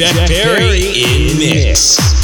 Jack, Jack Perry in mix. Wanna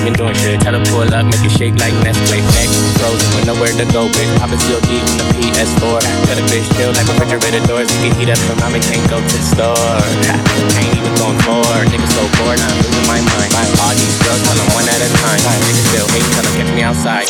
even doing shit. Try to pull up, make it shake like Nesquik. Neck frozen with nowhere to go, bitch. Pop still deep from the PS4. Cut a bitch chill like refrigerator doors. You heat up, but mommy can't go to the store. Can't even going forward. Niggas so bored, I'm losing my mind. Buy all these girls, tell them one at a time. Niggas still hate, tell them catch me outside.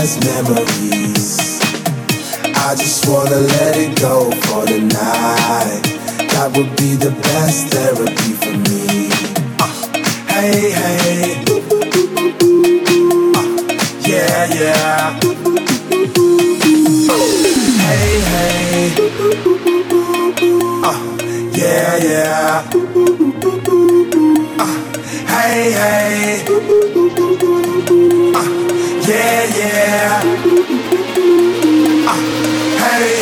memories. I just wanna let it go for the night. That would be the best therapy for me. Uh, hey, hey. Uh, yeah, yeah. Hey, hey. Uh, yeah, yeah. Uh, hey, hey. yeah. Uh, hey.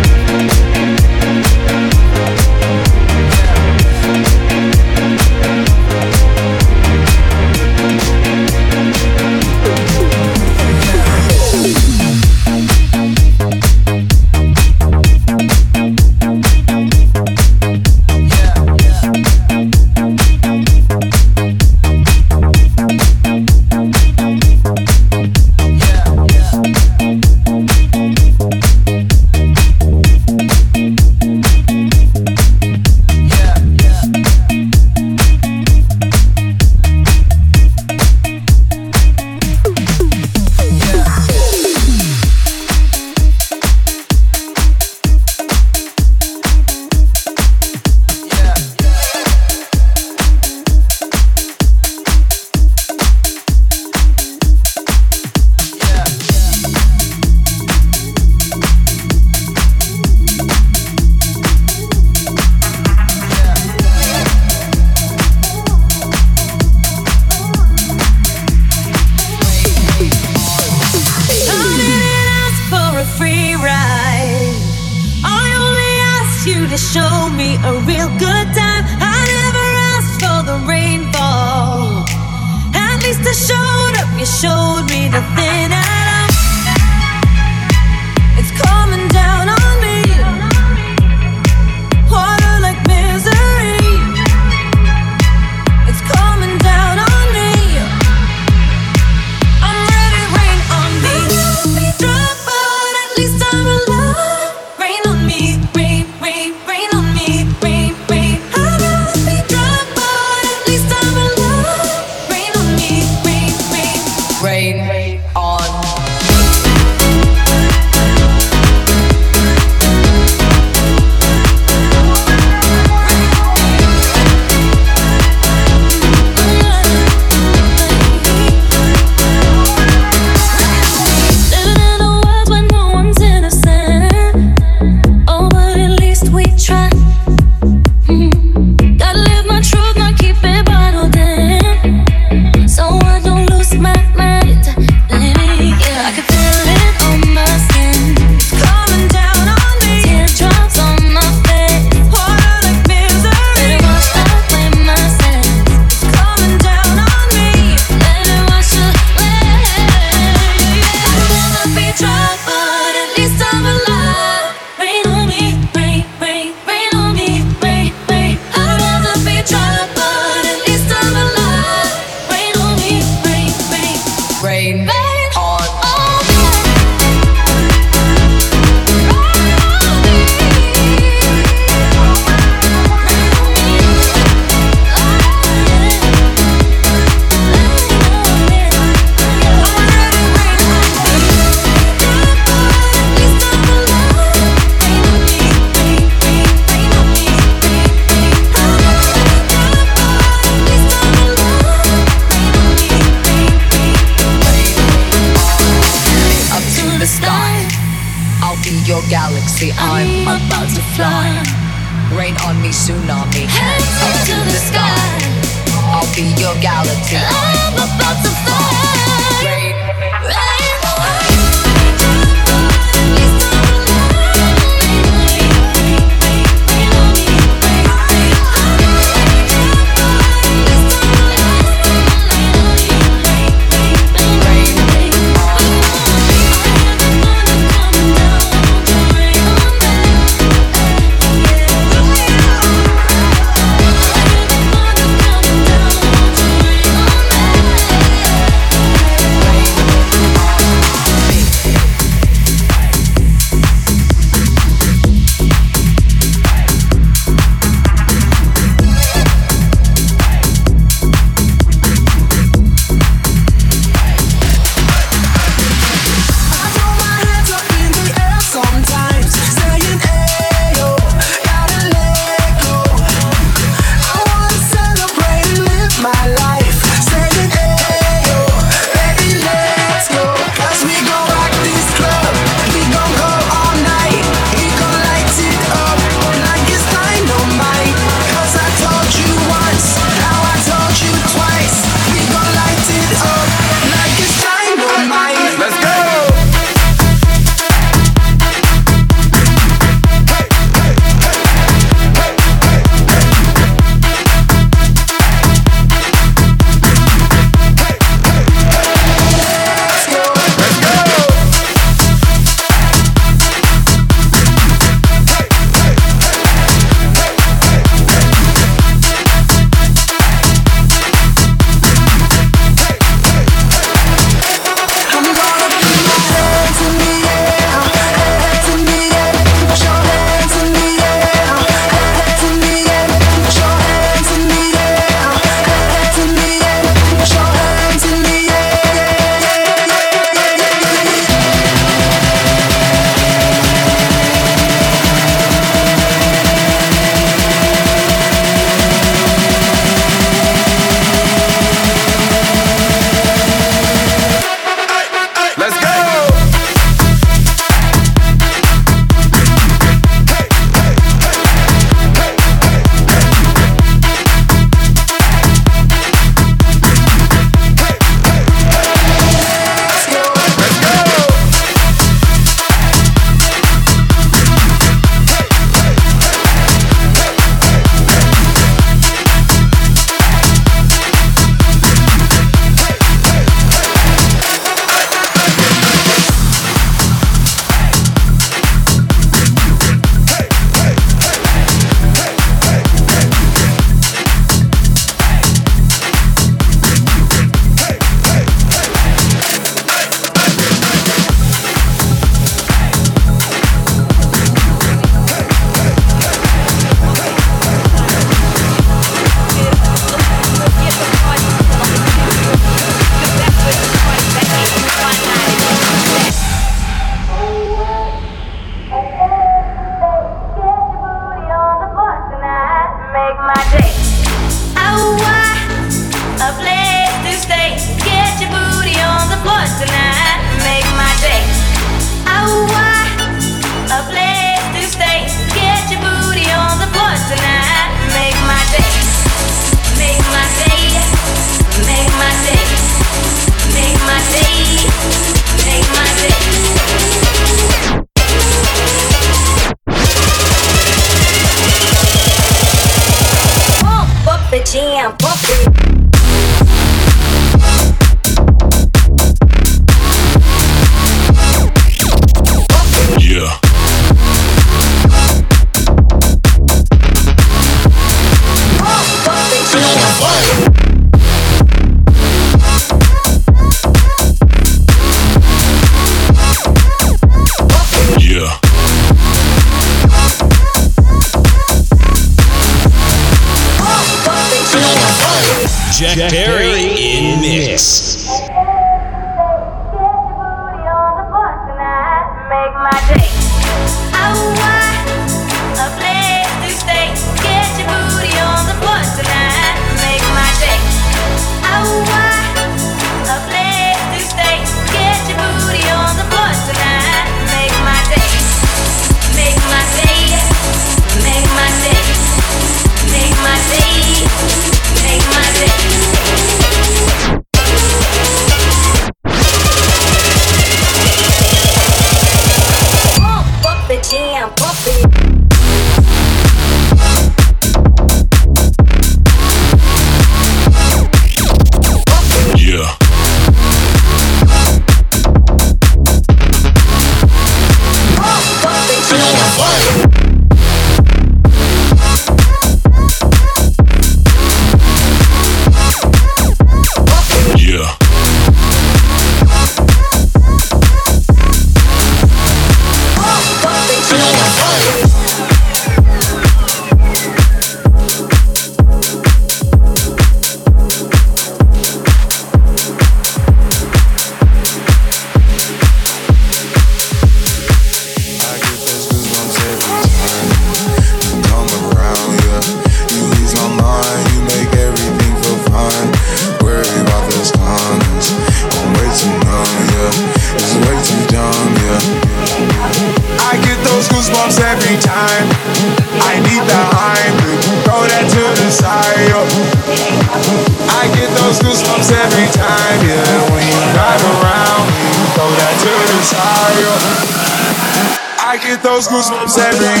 Get those goosebumps every.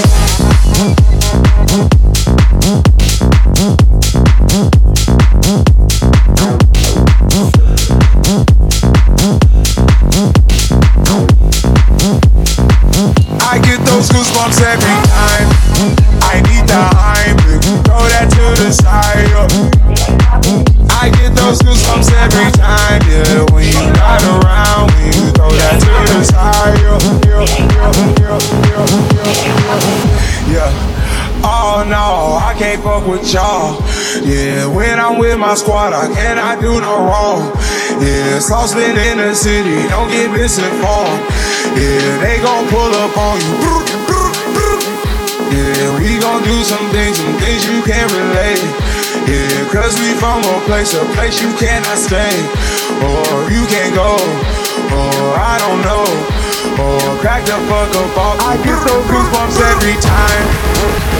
My squad, I cannot do no wrong. Yeah, saucepan in the city, don't get misinformed. Yeah, they gon' pull up on you. Yeah, we gon' do some things, some things you can't relate. Yeah, cause we from a place, a place you cannot stay. Or you can't go, or I don't know. Or crack the fuck up off. I get those goosebumps every time.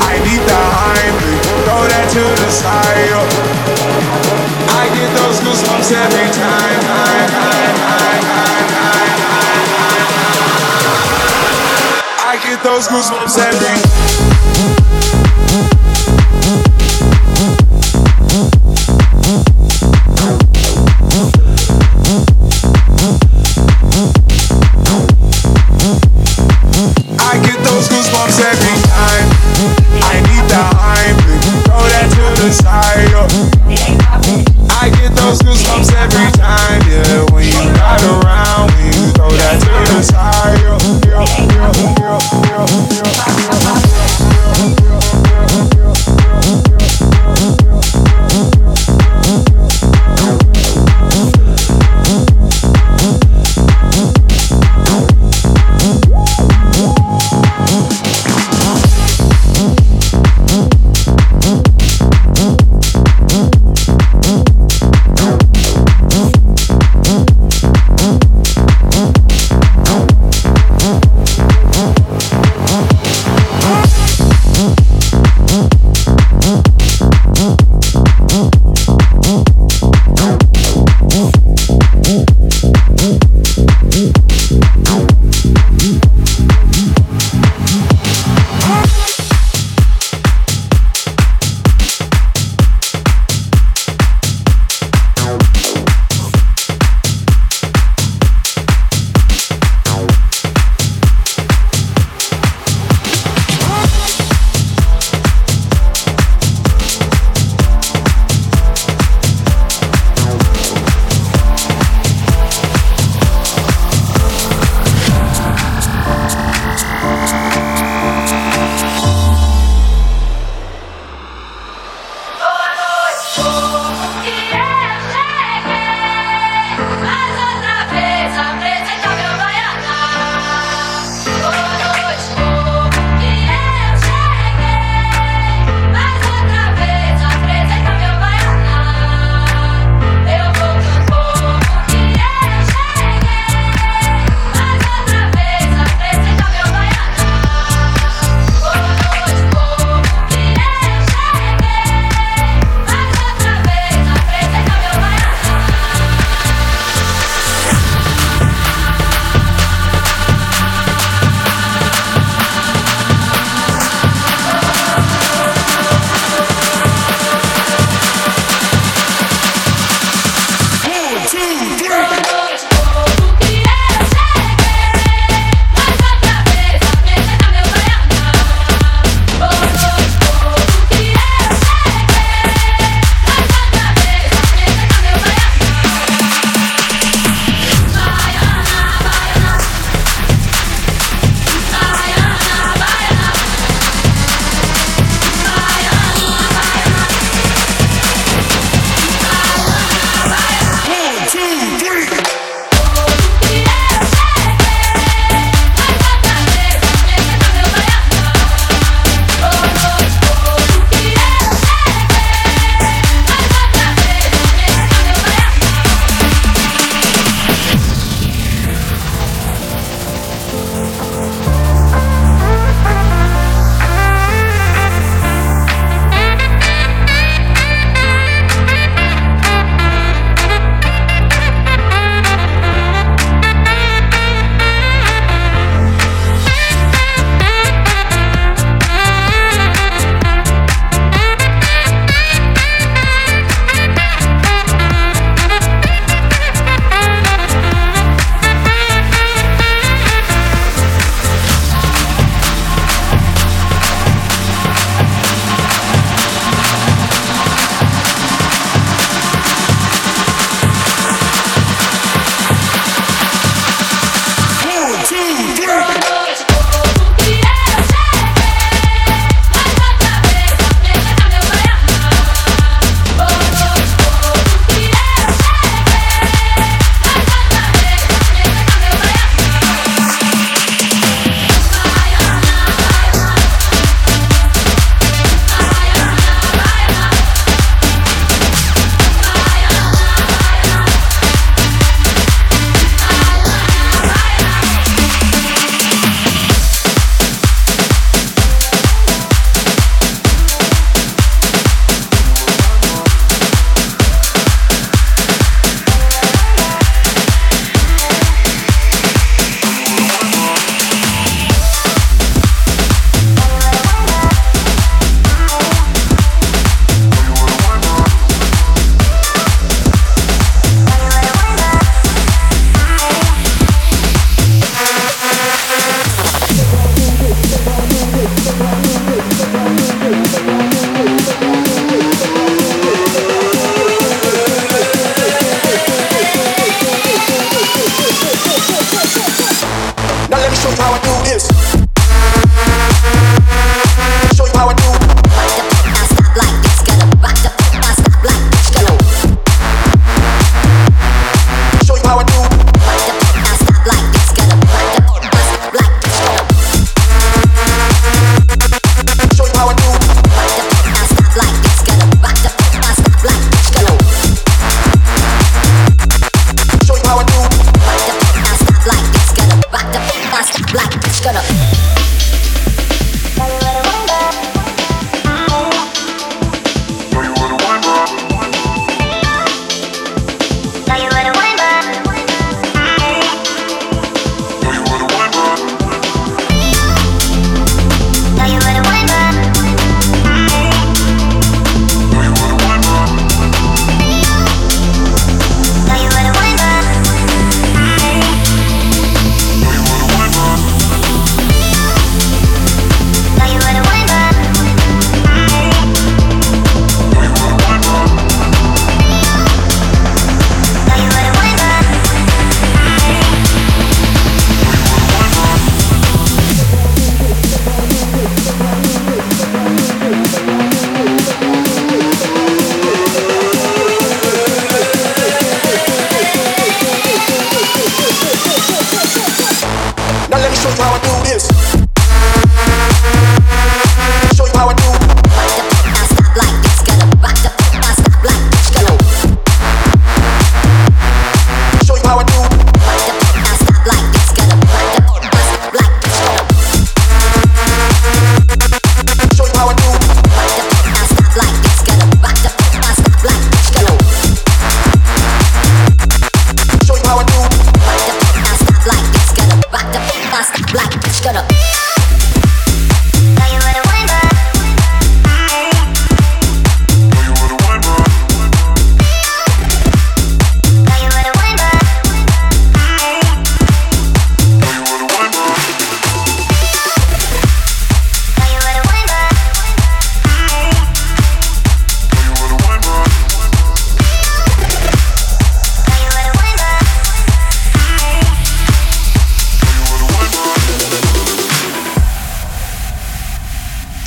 I need the Heimlich, throw that to the side. I get those goosebumps every time. I get those goosebumps every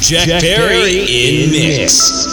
Jack, Perry in mix.